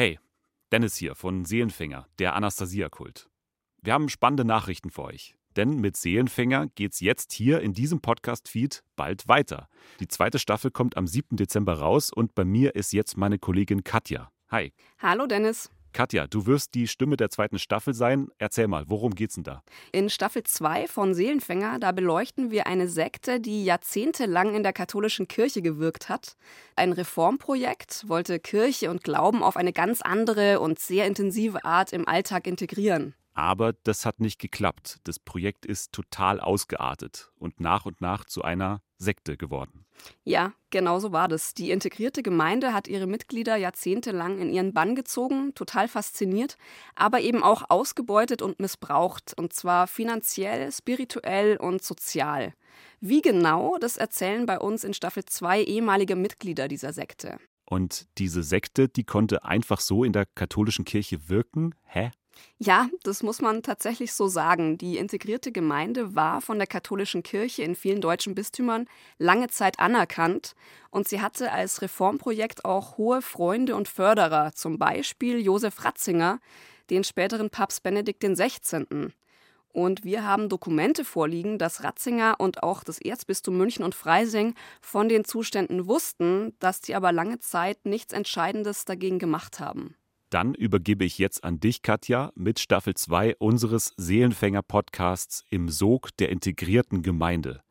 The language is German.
Hey, Dennis hier von Seelenfänger, der Anastasia-Kult. Wir haben spannende Nachrichten für euch. Denn mit Seelenfänger geht's jetzt hier in diesem Podcast-Feed bald weiter. Die zweite Staffel kommt am 7. Dezember raus und bei mir ist jetzt meine Kollegin Katja. Hi. Hallo Dennis. Katja, du wirst die Stimme der zweiten Staffel sein. Erzähl mal, worum geht's denn da? In Staffel 2 von Seelenfänger, da beleuchten wir eine Sekte, die jahrzehntelang in der katholischen Kirche gewirkt hat. Ein Reformprojekt wollte Kirche und Glauben auf eine ganz andere und sehr intensive Art im Alltag integrieren. Aber das hat nicht geklappt. Das Projekt ist total ausgeartet und nach und nach zu einer Sekte geworden. Ja, genau so war das. Die integrierte Gemeinde hat ihre Mitglieder jahrzehntelang in ihren Bann gezogen, total fasziniert, aber eben auch ausgebeutet und missbraucht, und zwar finanziell, spirituell und sozial. Wie genau, das erzählen bei uns in Staffel 2 ehemalige Mitglieder dieser Sekte. Und diese Sekte, die konnte einfach so in der katholischen Kirche wirken? Hä? Ja, das muss man tatsächlich so sagen. Die integrierte Gemeinde war von der katholischen Kirche in vielen deutschen Bistümern lange Zeit anerkannt und sie hatte als Reformprojekt auch hohe Freunde und Förderer, zum Beispiel Josef Ratzinger, den späteren Papst Benedikt XVI. Und wir haben Dokumente vorliegen, dass Ratzinger und auch das Erzbistum München und Freising von den Zuständen wussten, dass sie aber lange Zeit nichts Entscheidendes dagegen gemacht haben. Dann übergebe ich jetzt an dich, Katja, mit Staffel 2 unseres Seelenfänger-Podcasts im Sog der integrierten Gemeinde.